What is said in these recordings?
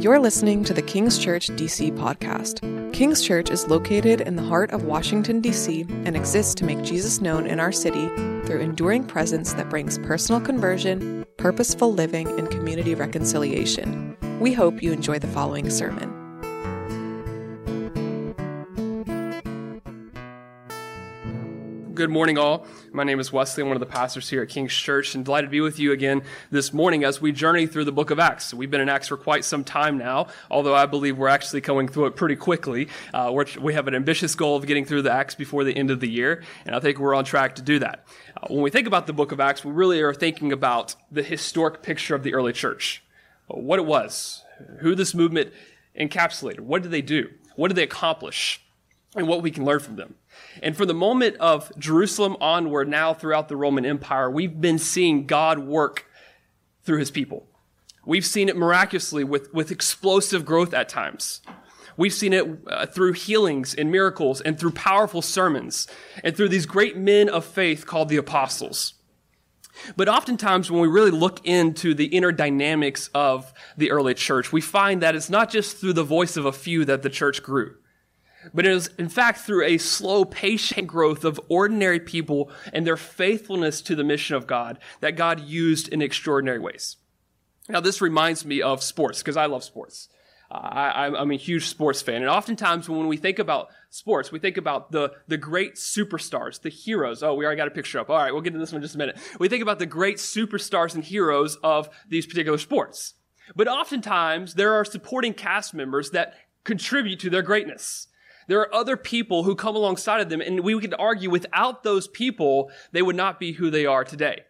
You're listening to the King's Church DC podcast. King's Church is located in the heart of Washington, D.C., and exists to make Jesus known in our city through enduring presence that brings personal conversion, purposeful living, and community reconciliation. We hope you enjoy the following sermon. Good morning, all. My name is Wesley. I'm one of the pastors here at King's Church, and delighted to be with you again this morning as we journey through the book of Acts. We've been in Acts for quite some time now, although I believe we're actually going through it pretty quickly. Uh, we have an ambitious goal of getting through the Acts before the end of the year, and I think we're on track to do that. Uh, when we think about the book of Acts, we really are thinking about the historic picture of the early church, what it was, who this movement encapsulated, what did they do, what did they accomplish, and what we can learn from them. And from the moment of Jerusalem onward, now throughout the Roman Empire, we've been seeing God work through his people. We've seen it miraculously with, with explosive growth at times. We've seen it uh, through healings and miracles and through powerful sermons and through these great men of faith called the apostles. But oftentimes, when we really look into the inner dynamics of the early church, we find that it's not just through the voice of a few that the church grew. But it is, in fact, through a slow, patient growth of ordinary people and their faithfulness to the mission of God that God used in extraordinary ways. Now, this reminds me of sports, because I love sports. I, am a huge sports fan. And oftentimes, when we think about sports, we think about the, the great superstars, the heroes. Oh, we already got a picture up. All right, we'll get to this one in just a minute. We think about the great superstars and heroes of these particular sports. But oftentimes, there are supporting cast members that contribute to their greatness. There are other people who come alongside of them, and we could argue without those people, they would not be who they are today.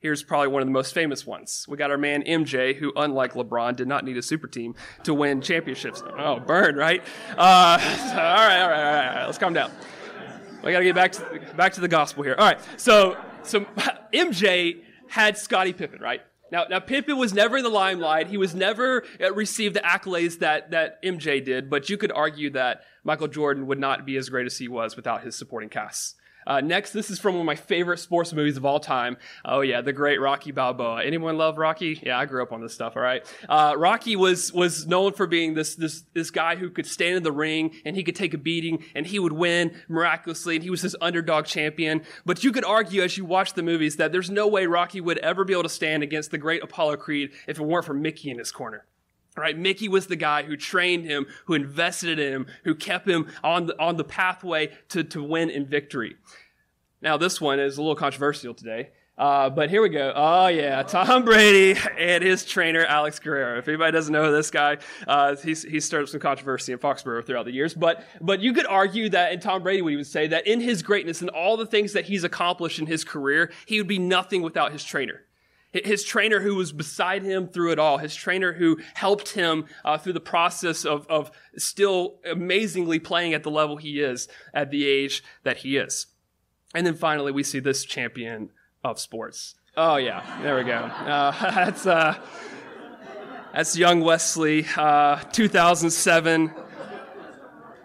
Here's probably one of the most famous ones. We got our man MJ, who, unlike LeBron, did not need a super team to win championships. Oh, burn, right? Uh, all right, all right, all right, all right. Let's calm down. We got to get back to back to the gospel here. All right, so so MJ had Scottie Pippen, right? Now, now Pippen was never in the limelight. He was never uh, received the accolades that that MJ did. But you could argue that Michael Jordan would not be as great as he was without his supporting cast. Uh, next, this is from one of my favorite sports movies of all time. Oh yeah, the great Rocky Balboa. Anyone love Rocky? Yeah, I grew up on this stuff. All right. Uh, Rocky was was known for being this this this guy who could stand in the ring and he could take a beating and he would win miraculously and he was this underdog champion. But you could argue as you watch the movies that there's no way Rocky would ever be able to stand against the great Apollo Creed if it weren't for Mickey in his corner. Right? Mickey was the guy who trained him, who invested in him, who kept him on the, on the pathway to, to win in victory. Now, this one is a little controversial today. Uh, but here we go. Oh yeah, Tom Brady and his trainer Alex Guerrero. If anybody doesn't know this guy, uh, he's he's stirred up some controversy in Foxborough throughout the years. But but you could argue that, and Tom Brady would even say that in his greatness and all the things that he's accomplished in his career, he would be nothing without his trainer. His trainer who was beside him through it all. His trainer who helped him uh, through the process of, of still amazingly playing at the level he is at the age that he is. And then finally, we see this champion of sports. Oh yeah, there we go. Uh, that's uh, that's young Wesley, uh, 2007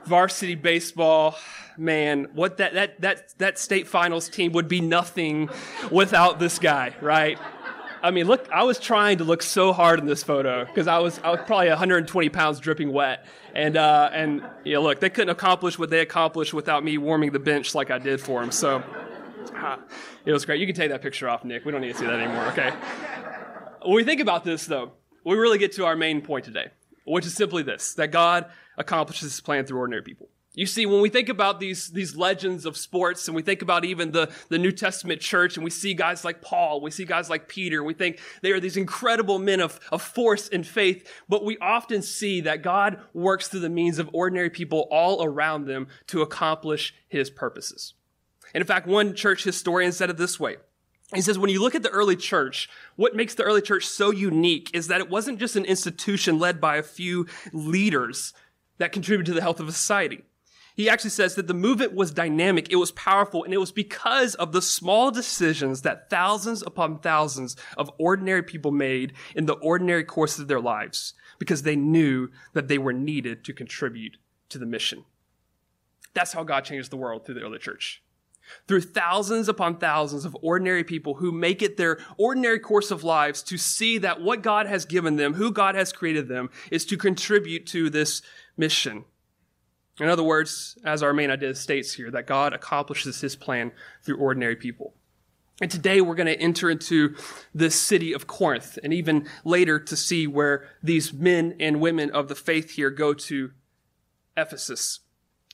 varsity baseball man, what that, that, that, that state finals team would be nothing without this guy, right? I mean, look, I was trying to look so hard in this photo because I was, I was probably 120 pounds dripping wet. And, uh, and, you know, look, they couldn't accomplish what they accomplished without me warming the bench like I did for them. So uh, it was great. You can take that picture off, Nick. We don't need to see that anymore, okay? When we think about this, though, we really get to our main point today, which is simply this that God accomplishes his plan through ordinary people. You see, when we think about these, these legends of sports and we think about even the, the New Testament church and we see guys like Paul, we see guys like Peter, we think they are these incredible men of, of force and faith, but we often see that God works through the means of ordinary people all around them to accomplish his purposes. And in fact, one church historian said it this way. He says, when you look at the early church, what makes the early church so unique is that it wasn't just an institution led by a few leaders that contributed to the health of a society. He actually says that the movement was dynamic, it was powerful, and it was because of the small decisions that thousands upon thousands of ordinary people made in the ordinary course of their lives because they knew that they were needed to contribute to the mission. That's how God changed the world through the early church. through thousands upon thousands of ordinary people who make it their ordinary course of lives to see that what God has given them, who God has created them, is to contribute to this mission. In other words, as our main idea states here, that God accomplishes his plan through ordinary people. And today we're going to enter into the city of Corinth and even later to see where these men and women of the faith here go to Ephesus.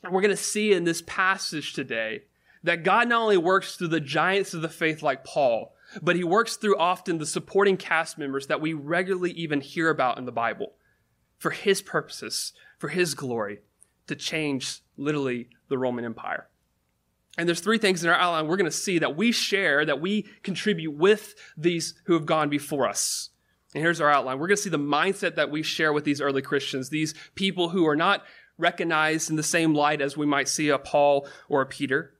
And we're going to see in this passage today that God not only works through the giants of the faith like Paul, but he works through often the supporting cast members that we regularly even hear about in the Bible for his purposes, for his glory, to change literally the Roman Empire. And there's three things in our outline we're going to see that we share, that we contribute with these who have gone before us. And here's our outline. We're going to see the mindset that we share with these early Christians, these people who are not recognized in the same light as we might see a Paul or a Peter.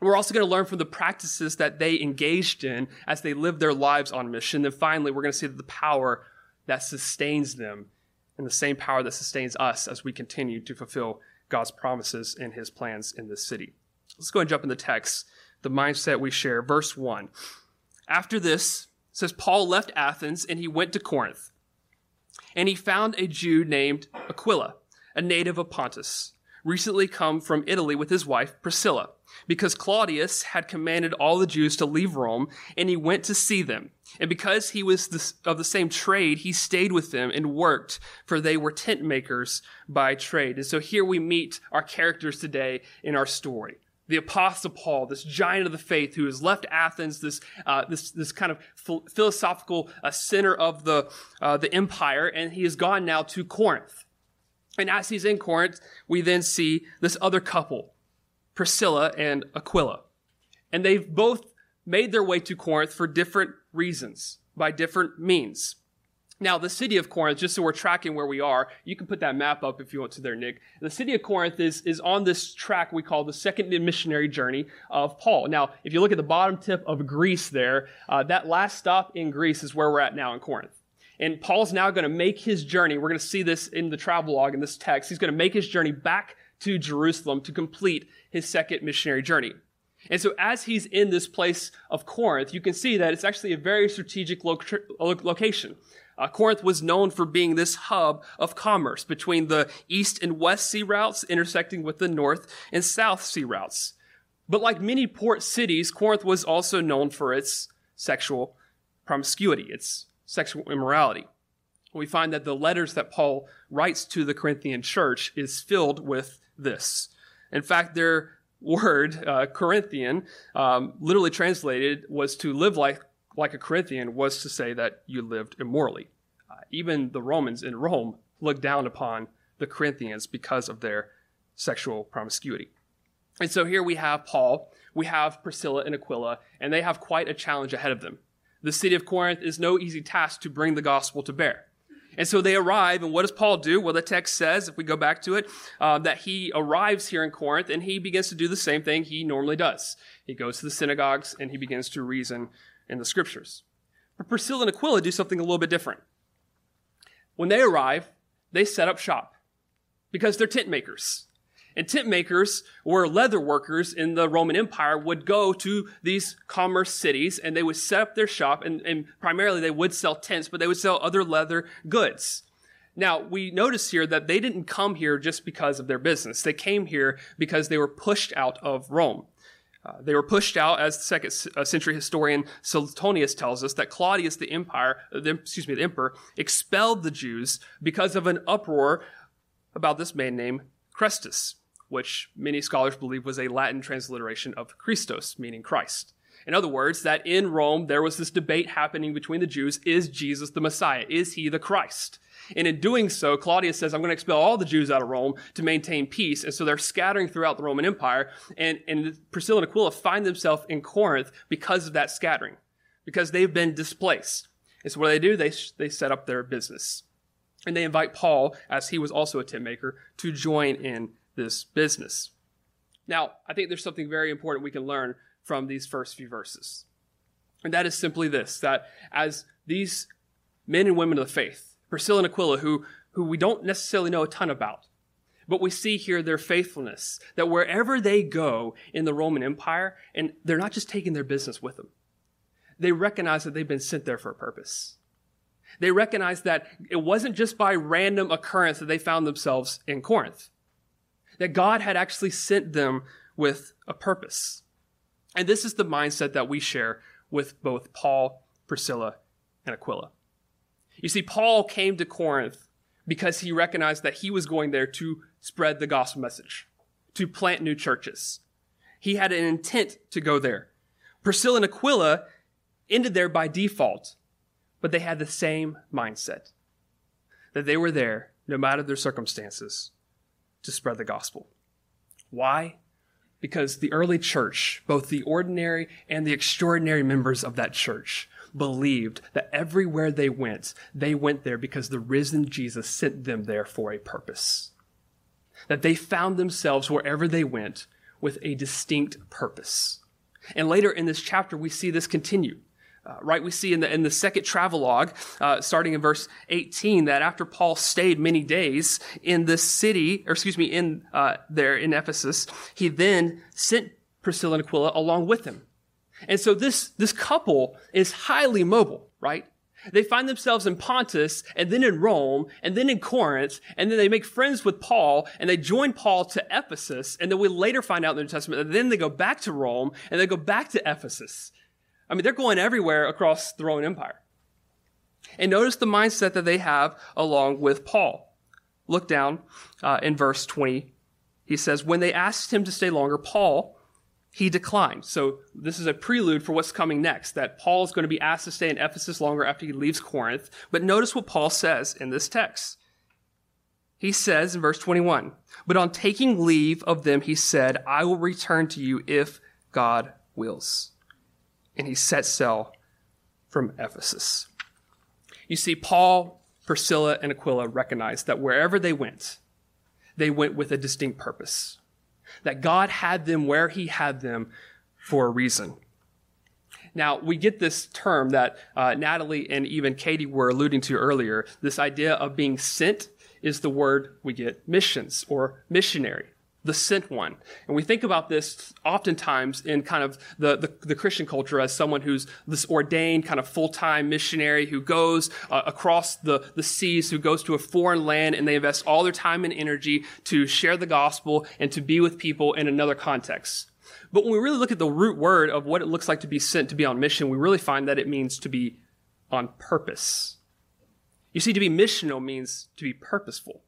We're also going to learn from the practices that they engaged in as they lived their lives on mission. And finally, we're going to see the power that sustains them and the same power that sustains us as we continue to fulfill God's promises and his plans in this city. Let's go and jump in the text, the mindset we share. Verse 1. After this, says Paul left Athens and he went to Corinth. And he found a Jew named Aquila, a native of Pontus, recently come from Italy with his wife Priscilla, because Claudius had commanded all the Jews to leave Rome, and he went to see them. And because he was of the same trade, he stayed with them and worked, for they were tent makers by trade. And so here we meet our characters today in our story. The apostle Paul, this giant of the faith who has left Athens, this, uh, this, this kind of philosophical uh, center of the, uh, the empire, and he has gone now to Corinth. And as he's in Corinth, we then see this other couple, Priscilla and Aquila. And they've both made their way to Corinth for different reasons, by different means. Now, the city of Corinth, just so we're tracking where we are, you can put that map up if you want to there, Nick. The city of Corinth is, is on this track we call the second missionary journey of Paul. Now, if you look at the bottom tip of Greece there, uh, that last stop in Greece is where we're at now in Corinth. And Paul's now going to make his journey. We're going to see this in the travel log in this text. He's going to make his journey back to Jerusalem to complete his second missionary journey. And so as he's in this place of Corinth, you can see that it's actually a very strategic lo- location. Uh, Corinth was known for being this hub of commerce between the east and west sea routes intersecting with the north and south sea routes. But like many port cities, Corinth was also known for its sexual promiscuity, its sexual immorality. We find that the letters that Paul writes to the Corinthian church is filled with this. In fact, their word, uh, Corinthian, um, literally translated was to live like, like a Corinthian, was to say that you lived immorally. Uh, even the Romans in Rome looked down upon the Corinthians because of their sexual promiscuity. And so here we have Paul, we have Priscilla and Aquila, and they have quite a challenge ahead of them the city of Corinth is no easy task to bring the gospel to bear. And so they arrive, and what does Paul do? Well, the text says, if we go back to it, uh, that he arrives here in Corinth and he begins to do the same thing he normally does. He goes to the synagogues and he begins to reason in the scriptures. But Priscilla and Aquila do something a little bit different. When they arrive, they set up shop because they're tent makers. And tent makers or leather workers in the Roman Empire would go to these commerce cities and they would set up their shop and, and, primarily they would sell tents, but they would sell other leather goods. Now, we notice here that they didn't come here just because of their business. They came here because they were pushed out of Rome. Uh, they were pushed out, as the second uh, century historian Suetonius tells us, that Claudius the empire, uh, the, excuse me, the emperor, expelled the Jews because of an uproar about this man named Chrestus which many scholars believe was a Latin transliteration of Christos, meaning Christ. In other words, that in Rome there was this debate happening between the Jews is Jesus the Messiah? Is he the Christ? And in doing so, Claudius says, I'm going to expel all the Jews out of Rome to maintain peace. And so they're scattering throughout the Roman Empire. And, and Priscilla and Aquila find themselves in Corinth because of that scattering, because they've been displaced. And so what they do? They, they set up their business. And they invite Paul, as he was also a tent maker, to join in this business. Now, I think there's something very important we can learn from these first few verses. And that is simply this that as these men and women of the faith, Priscilla and Aquila, who, who we don't necessarily know a ton about, But we see here their faithfulness, that wherever they go in the Roman Empire, and they're not just taking their business with them, they recognize that they've been sent there for a purpose. They recognize that it wasn't just by random occurrence that they found themselves in Corinth, that God had actually sent them with a purpose. And this is the mindset that we share with both Paul, Priscilla, and Aquila. You see, Paul came to Corinth because he recognized that he was going there to spread the gospel message, to plant new churches. He had an intent to go there. Priscilla and Aquila ended there by default, but they had the same mindset that they were there, no matter their circumstances, to spread the gospel. Why? Because the early church, both the ordinary and the extraordinary members of that church, believed that everywhere they went, they went there because the risen Jesus sent them there for a purpose. That they found themselves wherever they went with a distinct purpose. And later in this chapter, we see this continue. Uh, right, we see in the in the second travelogue, uh, starting in verse 18, that after Paul stayed many days in this city, or excuse me, in uh, there in Ephesus, he then sent Priscilla and Aquila along with him. And so this this couple is highly mobile, right? They find themselves in Pontus and then in Rome and then in Corinth and then they make friends with Paul and they join Paul to Ephesus and then we later find out in the New Testament that then they go back to Rome and they go back to Ephesus I mean, they're going everywhere across the Roman Empire. And notice the mindset that they have along with Paul. Look down uh, in verse 20. He says, When they asked him to stay longer, Paul, he declined. So this is a prelude for what's coming next, that Paul is going to be asked to stay in Ephesus longer after he leaves Corinth. But notice what Paul says in this text. He says in verse 21, But on taking leave of them, he said, I will return to you if God wills and he set sail from Ephesus. You see, Paul, Priscilla, and Aquila recognized that wherever they went, they went with a distinct purpose. That God had them where he had them for a reason. Now, we get this term that uh, Natalie and even Katie were alluding to earlier. This idea of being sent is the word we get missions or missionary the sent one. And we think about this oftentimes in kind of the, the, the Christian culture as someone who's this ordained kind of full-time missionary who goes uh, across the, the seas, who goes to a foreign land and they invest all their time and energy to share the gospel and to be with people in another context. But when we really look at the root word of what it looks like to be sent to be on mission, we really find that it means to be on purpose. You see, to be missional means to be purposeful.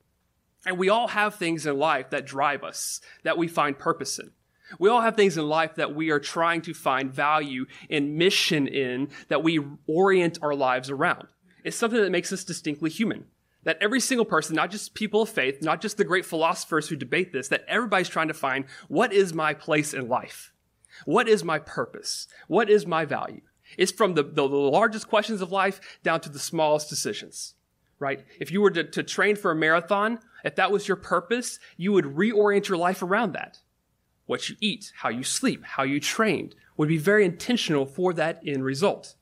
And we all have things in life that drive us, that we find purpose in. We all have things in life that we are trying to find value and mission in, that we orient our lives around. It's something that makes us distinctly human. That every single person, not just people of faith, not just the great philosophers who debate this, that everybody's trying to find what is my place in life? What is my purpose? What is my value? It's from the, the, the largest questions of life down to the smallest decisions, right? If you were to, to train for a marathon, if that was your purpose, you would reorient your life around that. What you eat, how you sleep, how you trained would be very intentional for that end result.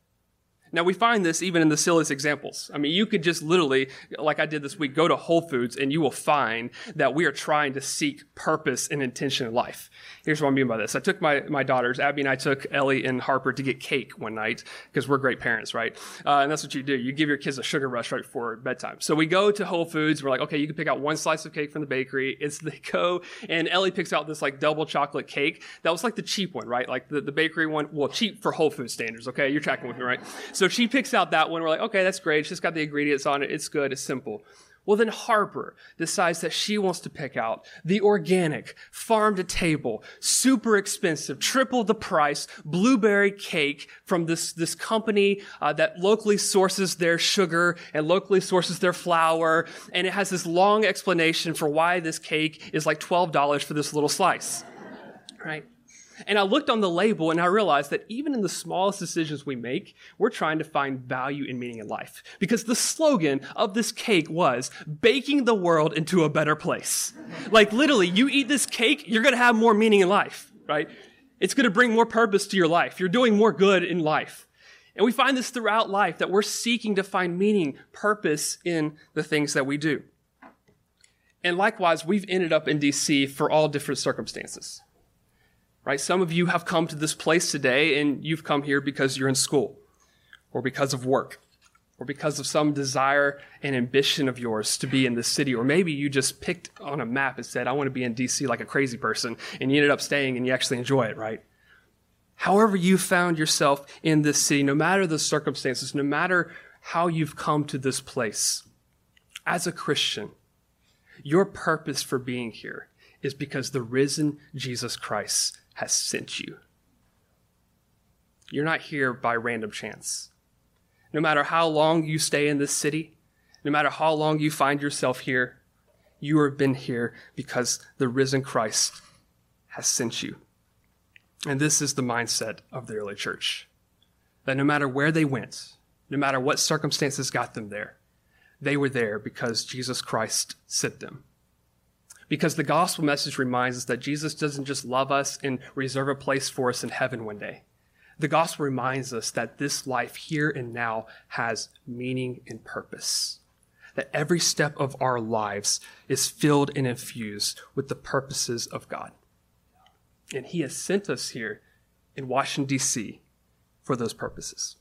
Now we find this even in the silliest examples. I mean, you could just literally, like I did this week, go to Whole Foods and you will find that we are trying to seek purpose and intention in life. Here's what I mean by this. I took my, my daughters, Abby and I took Ellie and Harper to get cake one night because we're great parents, right? Uh, and that's what you do. You give your kids a sugar rush right before bedtime. So we go to Whole Foods. We're like, okay, you can pick out one slice of cake from the bakery. It's they go and Ellie picks out this like double chocolate cake. That was like the cheap one, right? Like the, the bakery one, well, cheap for Whole Food standards. Okay. You're tracking with me, right? So so she picks out that one. We're like, okay, that's great. She's got the ingredients on it. It's good. It's simple. Well, then Harper decides that she wants to pick out the organic, farm to table, super expensive, triple the price blueberry cake from this, this company uh, that locally sources their sugar and locally sources their flour. And it has this long explanation for why this cake is like $12 for this little slice. Right? And I looked on the label and I realized that even in the smallest decisions we make, we're trying to find value and meaning in life. Because the slogan of this cake was baking the world into a better place. Like literally, you eat this cake, you're going to have more meaning in life, right? It's going to bring more purpose to your life. You're doing more good in life. And we find this throughout life that we're seeking to find meaning, purpose in the things that we do. And likewise, we've ended up in DC for all different circumstances. Right? Some of you have come to this place today and you've come here because you're in school or because of work or because of some desire and ambition of yours to be in this city. Or maybe you just picked on a map and said, I want to be in DC like a crazy person. And you ended up staying and you actually enjoy it, right? However you found yourself in this city, no matter the circumstances, no matter how you've come to this place, as a Christian, your purpose for being here is because the risen Jesus Christ has sent you. You're not here by random chance. No matter how long you stay in this city, no matter how long you find yourself here, you have been here because the risen Christ has sent you. And this is the mindset of the early church that no matter where they went, no matter what circumstances got them there, they were there because Jesus Christ sent them. Because the gospel message reminds us that Jesus doesn't just love us and reserve a place for us in heaven one day. The gospel reminds us that this life here and now has meaning and purpose. That every step of our lives is filled and infused with the purposes of God. And He has sent us here in Washington, D.C. for those purposes.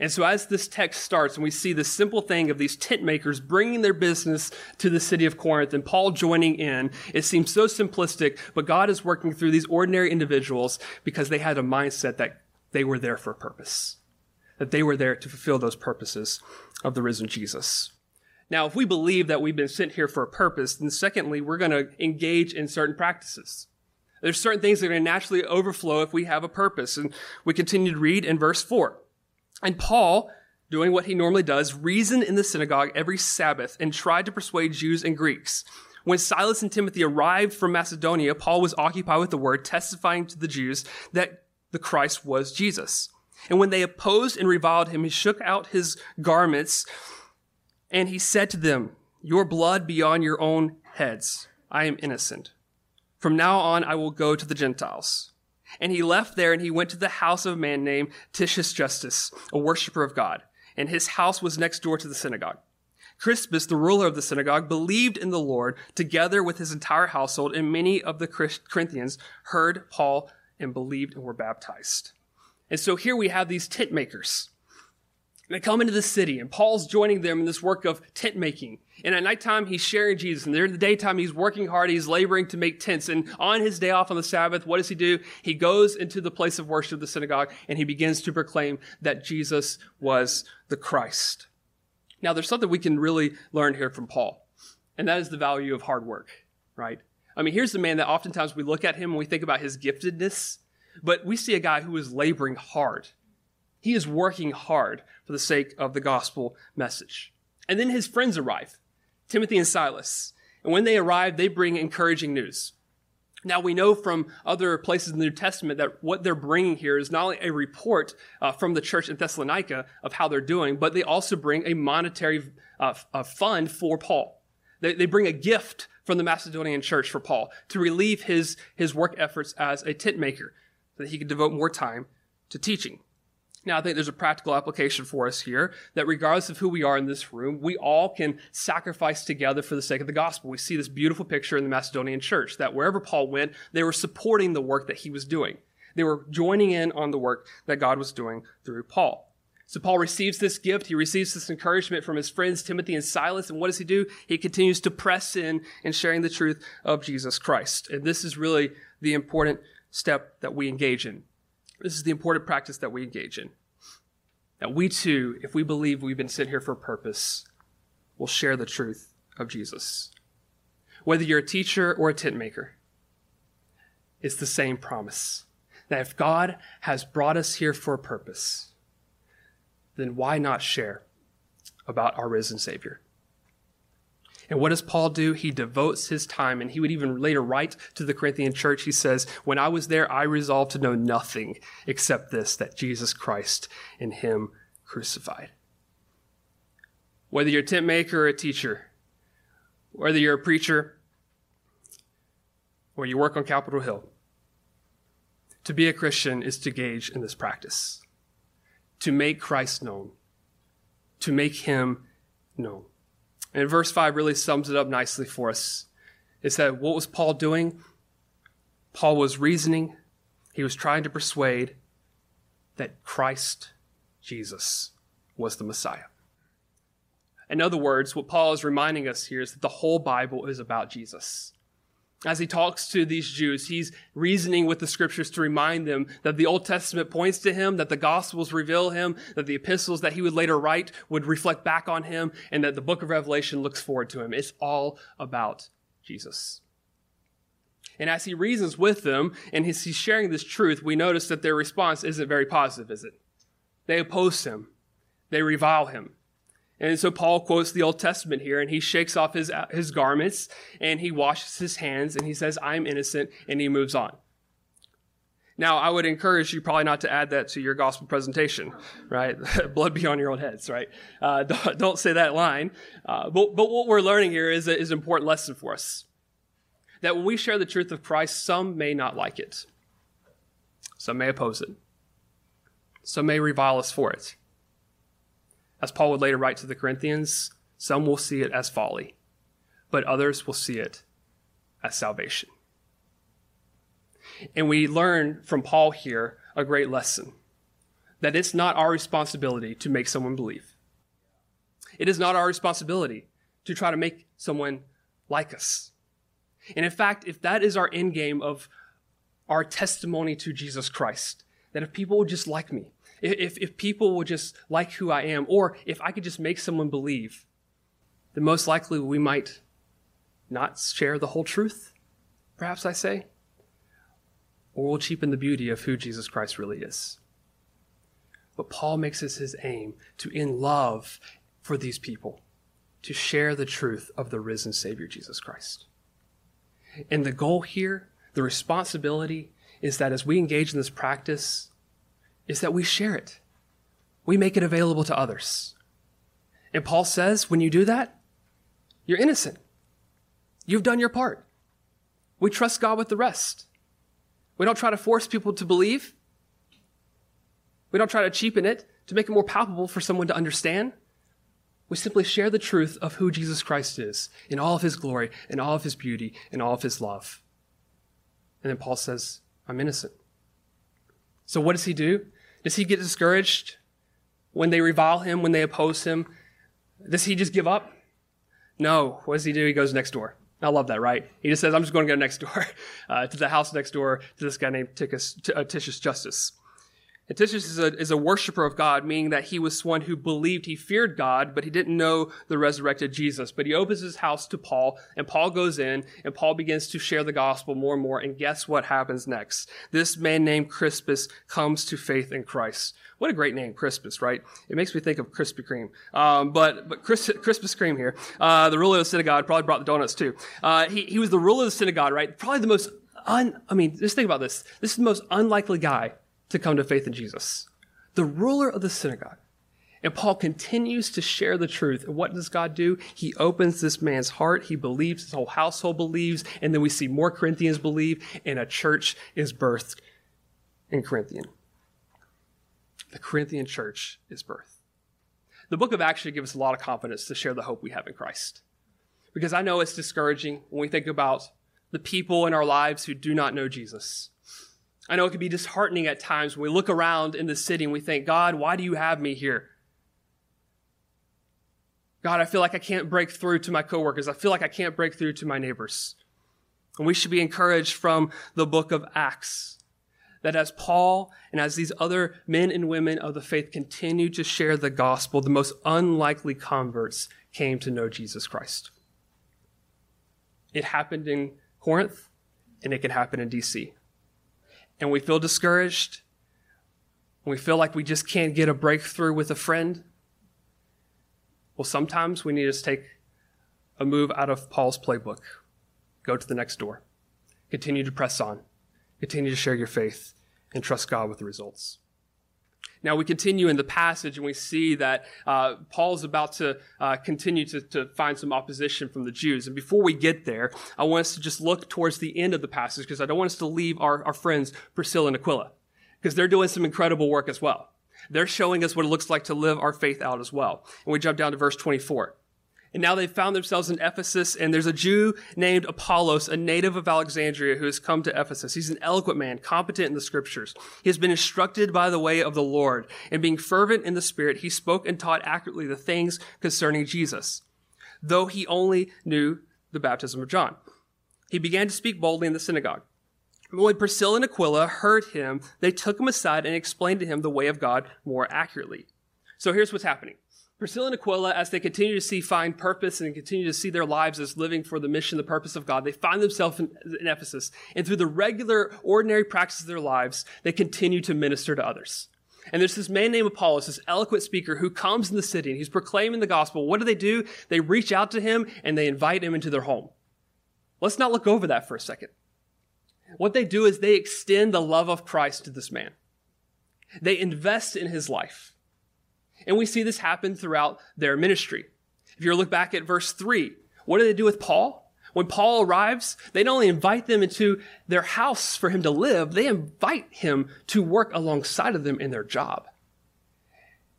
And so, as this text starts, and we see the simple thing of these tent makers bringing their business to the city of Corinth and Paul joining in, it seems so simplistic, but God is working through these ordinary individuals because they had a mindset that they were there for a purpose, that they were there to fulfill those purposes of the risen Jesus. Now, if we believe that we've been sent here for a purpose, then secondly, we're going to engage in certain practices. There's certain things that are going to naturally overflow if we have a purpose. And we continue to read in verse 4. And Paul, doing what he normally does, reasoned in the synagogue every Sabbath and tried to persuade Jews and Greeks. When Silas and Timothy arrived from Macedonia, Paul was occupied with the word, testifying to the Jews that the Christ was Jesus. And when they opposed and reviled him, he shook out his garments and he said to them, Your blood be on your own heads. I am innocent. From now on, I will go to the Gentiles. And he left there and he went to the house of a man named Titius Justus, a worshiper of God. And his house was next door to the synagogue. Crispus, the ruler of the synagogue, believed in the Lord together with his entire household, and many of the Corinthians heard Paul and believed and were baptized. And so here we have these tent makers they come into the city, and Paul's joining them in this work of tent making. And at nighttime, he's sharing Jesus. And during the daytime, he's working hard. He's laboring to make tents. And on his day off on the Sabbath, what does he do? He goes into the place of worship, the synagogue, and he begins to proclaim that Jesus was the Christ. Now, there's something we can really learn here from Paul, and that is the value of hard work, right? I mean, here's the man that oftentimes we look at him and we think about his giftedness, but we see a guy who is laboring hard. He is working hard for the sake of the gospel message. And then his friends arrive, Timothy and Silas. And when they arrive, they bring encouraging news. Now we know from other places in the New Testament that what they're bringing here is not only a report uh, from the church in Thessalonica of how they're doing, but they also bring a monetary uh, a fund for Paul. They, they bring a gift from the Macedonian church for Paul to relieve his, his work efforts as a tent maker so that he could devote more time to teaching. Now, I think there's a practical application for us here that regardless of who we are in this room, we all can sacrifice together for the sake of the gospel. We see this beautiful picture in the Macedonian church that wherever Paul went, they were supporting the work that he was doing. They were joining in on the work that God was doing through Paul. So Paul receives this gift. He receives this encouragement from his friends, Timothy and Silas. And what does he do? He continues to press in in sharing the truth of Jesus Christ. And this is really the important step that we engage in. This is the important practice that we engage in. That we too, if we believe we've been sent here for a purpose, will share the truth of Jesus. Whether you're a teacher or a tent maker, it's the same promise. That if God has brought us here for a purpose, then why not share about our risen Savior? And what does Paul do? He devotes his time, and he would even later write to the Corinthian church. He says, When I was there, I resolved to know nothing except this, that Jesus Christ and him crucified. Whether you're a tent maker or a teacher, whether you're a preacher or you work on Capitol Hill, to be a Christian is to engage in this practice, to make Christ known, to make him known. And verse 5 really sums it up nicely for us. It said, what was Paul doing? Paul was reasoning, he was trying to persuade that Christ Jesus was the Messiah. In other words, what Paul is reminding us here is that the whole Bible is about Jesus. As he talks to these Jews, he's reasoning with the scriptures to remind them that the Old Testament points to him, that the Gospels reveal him, that the epistles that he would later write would reflect back on him, and that the book of Revelation looks forward to him. It's all about Jesus. And as he reasons with them and he's sharing this truth, we notice that their response isn't very positive, is it? They oppose him. They revile him. And so Paul quotes the Old Testament here and he shakes off his, his garments and he washes his hands and he says, I'm innocent and he moves on. Now, I would encourage you probably not to add that to your gospel presentation, right? Blood be on your own heads, right? Uh, don't, don't, say that line. Uh, but, but what we're learning here is, a, is an important lesson for us. That when we share the truth of Christ, some may not like it. Some may oppose it. Some may revile us for it. As Paul would later write to the Corinthians, some will see it as folly, but others will see it as salvation. And we learn from Paul here a great lesson that it's not our responsibility to make someone believe. It is not our responsibility to try to make someone like us. And in fact, if that is our end game of our testimony to Jesus Christ, that if people would just like me, if, if people would just like who I am, or if I could just make someone believe, then most likely we might not share the whole truth, perhaps I say, or we'll cheapen the beauty of who Jesus Christ really is. But Paul makes this his aim to, in love for these people, to share the truth of the risen Savior Jesus Christ. And the goal here, the responsibility, is that as we engage in this practice, is that we share it. We make it available to others. And Paul says, when you do that, you're innocent. You've done your part. We trust God with the rest. We don't try to force people to believe. We don't try to cheapen it to make it more palpable for someone to understand. We simply share the truth of who Jesus Christ is in all of his glory, in all of his beauty, in all of his love. And then Paul says, I'm innocent. So what does he do? Does he get discouraged when they revile him, when they oppose him? Does he just give up? No. What does he do? He goes next door. I love that, right? He just says, I'm just going to go next door uh, to the house next door to this guy named Titius, uh, Titius Justus. Titius is a, is a worshiper of God, meaning that he was one who believed he feared God, but he didn't know the resurrected Jesus. But he opens his house to Paul, and Paul goes in, and Paul begins to share the gospel more and more. And guess what happens next? This man named Crispus comes to faith in Christ. What a great name, Crispus, right? It makes me think of Krispy Kreme. Um, but but Chris, Crispus Kreme here, uh, the ruler of the synagogue, probably brought the donuts too. Uh, he, he was the ruler of the synagogue, right? Probably the most un, I mean, just think about this. This is the most unlikely guy to come to faith in Jesus. The ruler of the synagogue. And Paul continues to share the truth. And what does God do? He opens this man's heart. He believes, his whole household believes. And then we see more Corinthians believe, and a church is birthed in Corinthian. The Corinthian church is birthed. The book of Acts should give us a lot of confidence to share the hope we have in Christ. Because I know it's discouraging when we think about the people in our lives who do not know Jesus. I know it can be disheartening at times when we look around in the city and we think, God, why do you have me here? God, I feel like I can't break through to my coworkers. I feel like I can't break through to my neighbors. And we should be encouraged from the book of Acts that as Paul and as these other men and women of the faith continue to share the gospel, the most unlikely converts came to know Jesus Christ. It happened in Corinth and it can happen in DC and we feel discouraged, we feel like we just can't get a breakthrough with a friend, well, sometimes we need to take a move out of Paul's playbook. Go to the next door. Continue to press on. Continue to share your faith and trust God with the results. Now we continue in the passage and we see that uh, Paul's about to uh, continue to, to, find some opposition from the Jews. And before we get there, I want us to just look towards the end of the passage because I don't want us to leave our, our friends Priscilla and Aquila because they're doing some incredible work as well. They're showing us what it looks like to live our faith out as well. And we jump down to verse 24. And now they've found themselves in Ephesus, and there's a Jew named Apollos, a native of Alexandria, who has come to Ephesus. He's an eloquent man, competent in the scriptures. He has been instructed by the way of the Lord, and being fervent in the Spirit, he spoke and taught accurately the things concerning Jesus, though he only knew the baptism of John. He began to speak boldly in the synagogue. When Priscilla and Aquila heard him, they took him aside and explained to him the way of God more accurately. So here's what's happening. Priscilla and Aquila, as they continue to see find purpose and continue to see their lives as living for the mission, the purpose of God, they find themselves in, in Ephesus. And through the regular, ordinary practice of their lives, they continue to minister to others. And there's this man named Apollos, this eloquent speaker who comes in the city and he's proclaiming the gospel. What do they do? They reach out to him and they invite him into their home. Let's not look over that for a second. What they do is they extend the love of Christ to this man. They invest in his life. And we see this happen throughout their ministry. If you look back at verse 3, what do they do with Paul? When Paul arrives, they not only invite them into their house for him to live, they invite him to work alongside of them in their job.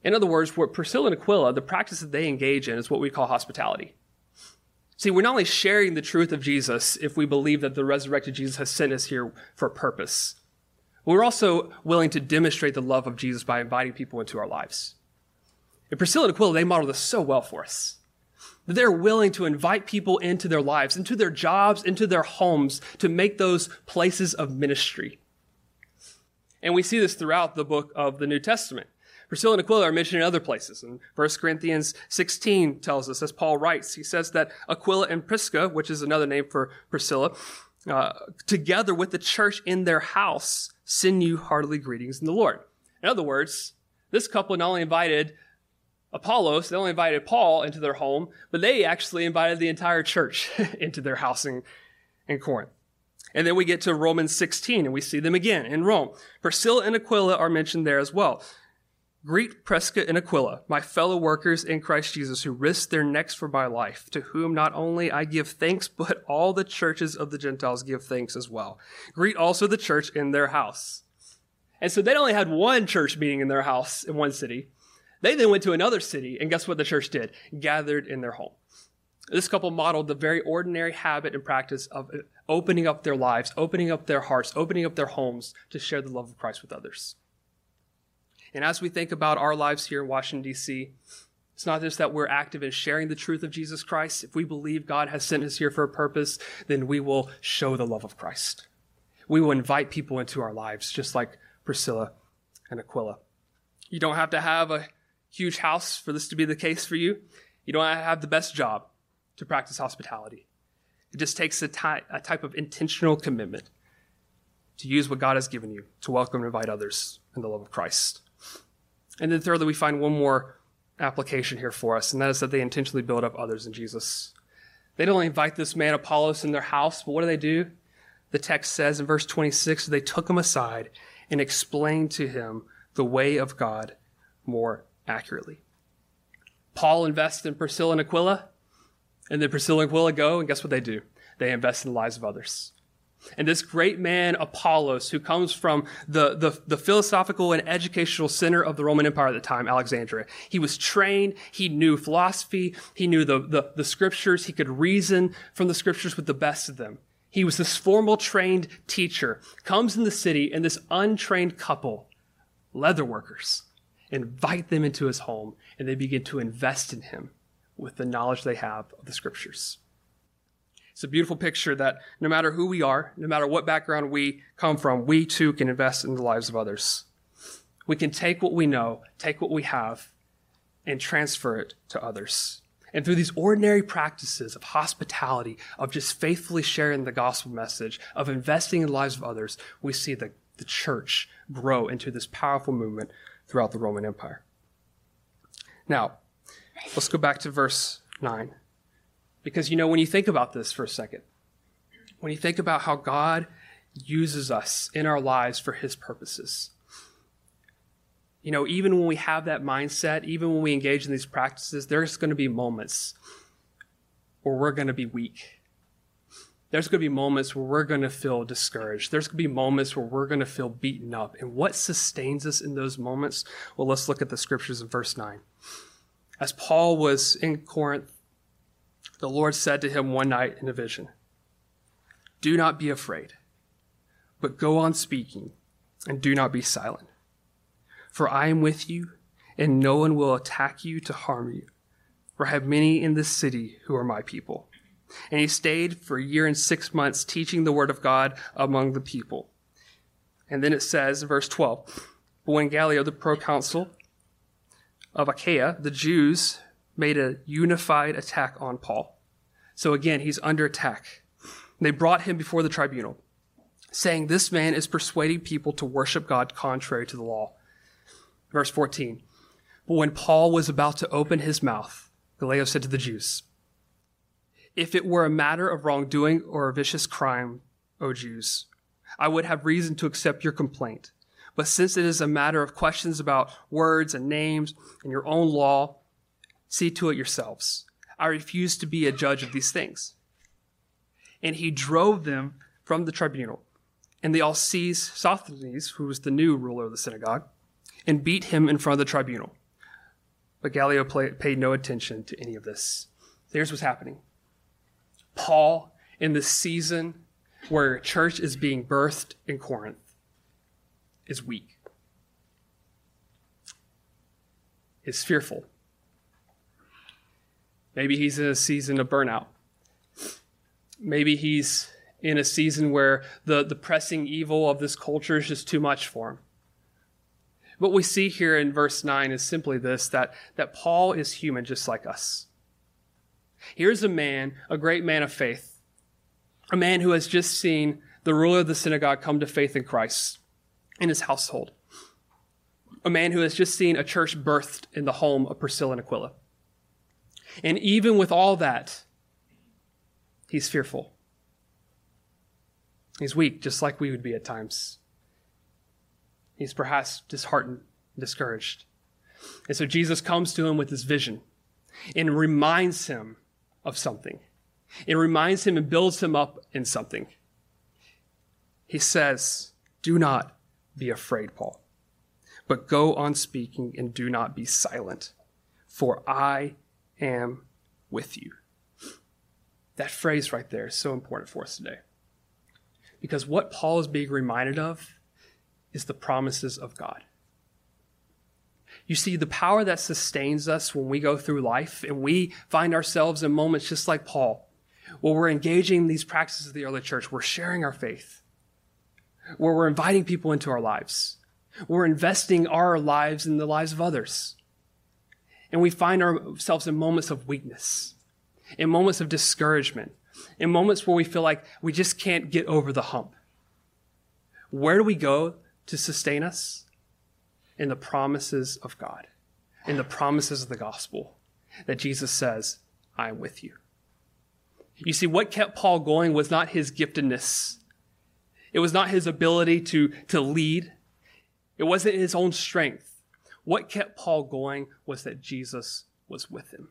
In other words, what Priscilla and Aquila, the practice that they engage in is what we call hospitality. See, we're not only sharing the truth of Jesus if we believe that the resurrected Jesus has sent us here for a purpose, we're also willing to demonstrate the love of Jesus by inviting people into our lives. Priscilla and Aquila, they model this so well for us. They're willing to invite people into their lives, into their jobs, into their homes, to make those places of ministry. And we see this throughout the book of the New Testament. Priscilla and Aquila are mentioned in other places. And 1 Corinthians 16 tells us, as Paul writes, he says that Aquila and Prisca, which is another name for Priscilla, uh, together with the church in their house, send you heartily greetings in the Lord. In other words, this couple not only invited Apollos, they only invited Paul into their home, but they actually invited the entire church into their housing in Corinth. And then we get to Romans 16 and we see them again in Rome. Priscilla and Aquila are mentioned there as well. Greet Prisca and Aquila, my fellow workers in Christ Jesus who risked their necks for my life, to whom not only I give thanks, but all the churches of the Gentiles give thanks as well. Greet also the church in their house. And so they only had one church meeting in their house in one city. They then went to another city, and guess what the church did? Gathered in their home. This couple modeled the very ordinary habit and practice of opening up their lives, opening up their hearts, opening up their homes to share the love of Christ with others. And as we think about our lives here in Washington, D.C., it's not just that we're active in sharing the truth of Jesus Christ. If we believe God has sent us here for a purpose, then we will show the love of Christ. We will invite people into our lives, just like Priscilla and Aquila. You don't have to have a huge house for this to be the case for you. You don't have the best job to practice hospitality. It just takes a, ty- a type of intentional commitment to use what God has given you to welcome and invite others in the love of Christ. And then thirdly, we find one more application here for us, and that is that they intentionally build up others in Jesus. They don't invite this man Apollos in their house, but what do they do? The text says in verse 26, they took him aside and explained to him the way of God more accurately. Paul invests in Priscilla and Aquila, and then Priscilla and Aquila go, and guess what they do? They invest in the lives of others. And this great man, Apollos, who comes from the, the, the, philosophical and educational center of the Roman Empire at the time, Alexandria. He was trained, he knew philosophy, he knew the, the, the scriptures, he could reason from the scriptures with the best of them. He was this formal trained teacher, comes in the city, and this untrained couple, leather workers, invite them into his home, and they begin to invest in him with the knowledge they have of the scriptures. It's a beautiful picture that no matter who we are, no matter what background we come from, we too can invest in the lives of others. We can take what we know, take what we have, and transfer it to others. And through these ordinary practices of hospitality, of just faithfully sharing the gospel message, of investing in the lives of others, we see the, the church grow into this powerful movement throughout the Roman Empire. Now, let's go back to verse 9. Because, you know, when you think about this for a second, when you think about how God uses us in our lives for his purposes, you know, even when we have that mindset, even when we engage in these practices, there's going to be moments where we're going to be weak there's going to be moments where we're going to feel discouraged. There's going to be moments where we're going to feel beaten up. And what sustains us in those moments? Well, let's look at the scriptures in verse 9. As Paul was in Corinth, the Lord said to him one night in a vision, Do not be afraid, but go on speaking, and do not be silent. For I am with you, and no one will attack you to harm you. For I have many in this city who are my people. And he stayed for a year and six months teaching the word of God among the people. And then it says, verse 12, But when Gallio, the proconsul of Achaia, the Jews made a unified attack on Paul. So again, he's under attack. They brought him before the tribunal, saying, This man is persuading people to worship God contrary to the law. Verse 14. But when Paul was about to open his mouth, Gallio said to the Jews, If it were a matter of wrongdoing or a vicious crime, O Jews, I would have reason to accept your complaint. But since it is a matter of questions about words and names and your own law, see to it yourselves. I refuse to be a judge of these things. And he drove them from the tribunal. And they all seized Sosthenes, who was the new ruler of the synagogue, and beat him in front of the tribunal. But Gallio paid no attention to any of this. Here's what's happening Paul, in the season where church is being birthed in Corinth, is weak, is fearful. Maybe he's in a season of burnout. Maybe he's in a season where the, the pressing evil of this culture is just too much for him. What we see here in verse 9 is simply this that, that Paul is human just like us. Here's a man, a great man of faith, a man who has just seen the ruler of the synagogue come to faith in Christ in his household. A man who has just seen a church birthed in the home of Priscilla and Aquila. And even with all that, he's fearful. He's weak, just like we would be at times. He's perhaps disheartened, discouraged. And so Jesus comes to him with this vision and reminds him of something. It reminds him and builds him up in something. He says, Do not be afraid, Paul, but go on speaking and do not be silent, for I am with you. That phrase right there is so important for us today. Because what Paul is being reminded of is the promises of God. You see, the power that sustains us when we go through life and we find ourselves in moments just like Paul, where we're engaging these practices of the early church, we're sharing our faith, where we're inviting people into our lives, we're investing our lives in the lives of others. And we find ourselves in moments of weakness, in moments of discouragement, in moments where we feel like we just can't get over the hump. Where do we go to sustain us? In the promises of God, in the promises of the gospel that Jesus says, I am with you. You see, what kept Paul going was not his giftedness. It was not his ability to, to lead. It wasn't his own strength. What kept Paul going was that Jesus was with him.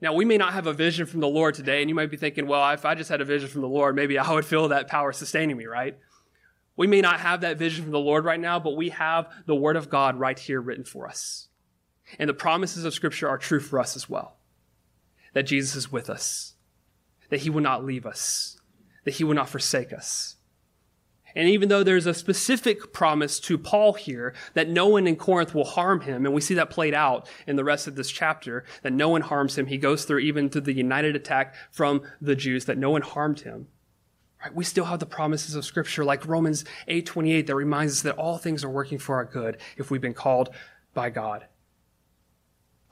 Now, we may not have a vision from the Lord today, and you might be thinking, well, if I just had a vision from the Lord, maybe I would feel that power sustaining me, right? We may not have that vision from the Lord right now, but we have the Word of God right here written for us. And the promises of Scripture are true for us as well. That Jesus is with us, that He will not leave us, that He will not forsake us. And even though there's a specific promise to Paul here that no one in Corinth will harm him, and we see that played out in the rest of this chapter, that no one harms him. He goes through even to the united attack from the Jews, that no one harmed him. Right? We still have the promises of Scripture, like Romans 8:28, that reminds us that all things are working for our good if we've been called by God.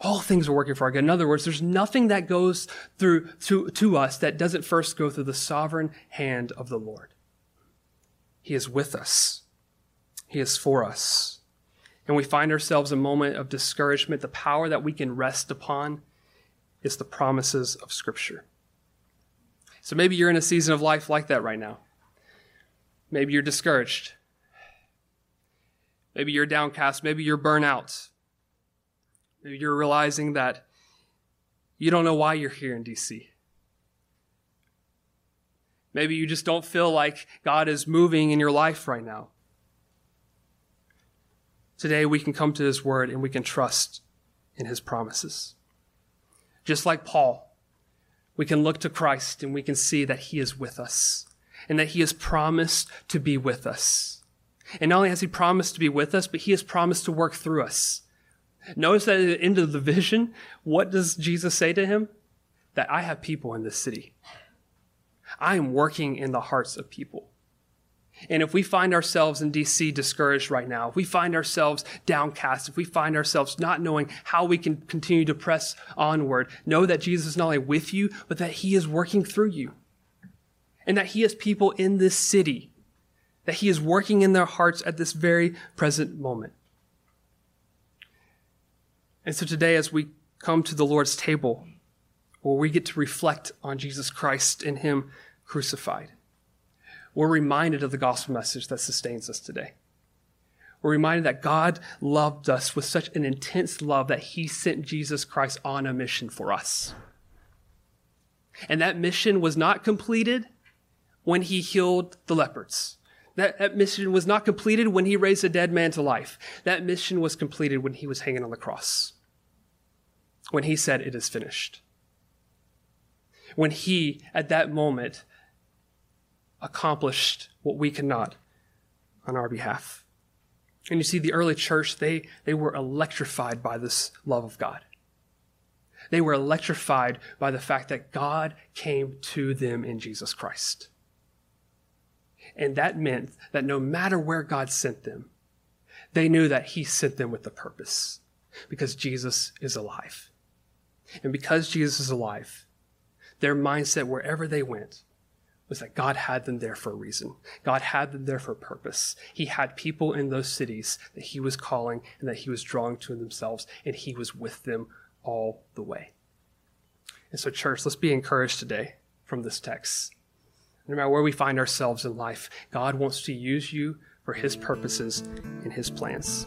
All things are working for our good. In other words, there's nothing that goes through to, to us that doesn't first go through the sovereign hand of the Lord. He is with us. He is for us. And we find ourselves a moment of discouragement. The power that we can rest upon is the promises of Scripture. So maybe you're in a season of life like that right now. Maybe you're discouraged. Maybe you're downcast. Maybe you're burnout. Maybe you're realizing that you don't know why you're here in DC. Maybe you just don't feel like God is moving in your life right now. Today we can come to His Word and we can trust in His promises. Just like Paul, we can look to Christ and we can see that He is with us and that He has promised to be with us. And not only has He promised to be with us, but He has promised to work through us. Notice that at the end of the vision, what does Jesus say to him? That I have people in this city. I am working in the hearts of people. And if we find ourselves in DC discouraged right now, if we find ourselves downcast, if we find ourselves not knowing how we can continue to press onward, know that Jesus is not only with you, but that he is working through you. And that he has people in this city, that he is working in their hearts at this very present moment. And so today, as we come to the Lord's table, where we get to reflect on Jesus Christ and him crucified, we're reminded of the gospel message that sustains us today. We're reminded that God loved us with such an intense love that he sent Jesus Christ on a mission for us. And that mission was not completed when he healed the lepers. That, that mission was not completed when he raised a dead man to life. That mission was completed when he was hanging on the cross. When he said, It is finished. When he, at that moment, accomplished what we cannot on our behalf. And you see, the early church, they, they were electrified by this love of God. They were electrified by the fact that God came to them in Jesus Christ. And that meant that no matter where God sent them, they knew that He sent them with a purpose because Jesus is alive. And because Jesus is alive, their mindset, wherever they went, was that God had them there for a reason. God had them there for a purpose. He had people in those cities that he was calling and that he was drawing to themselves, and he was with them all the way. And so, church, let's be encouraged today from this text. No matter where we find ourselves in life, God wants to use you for his purposes and his plans.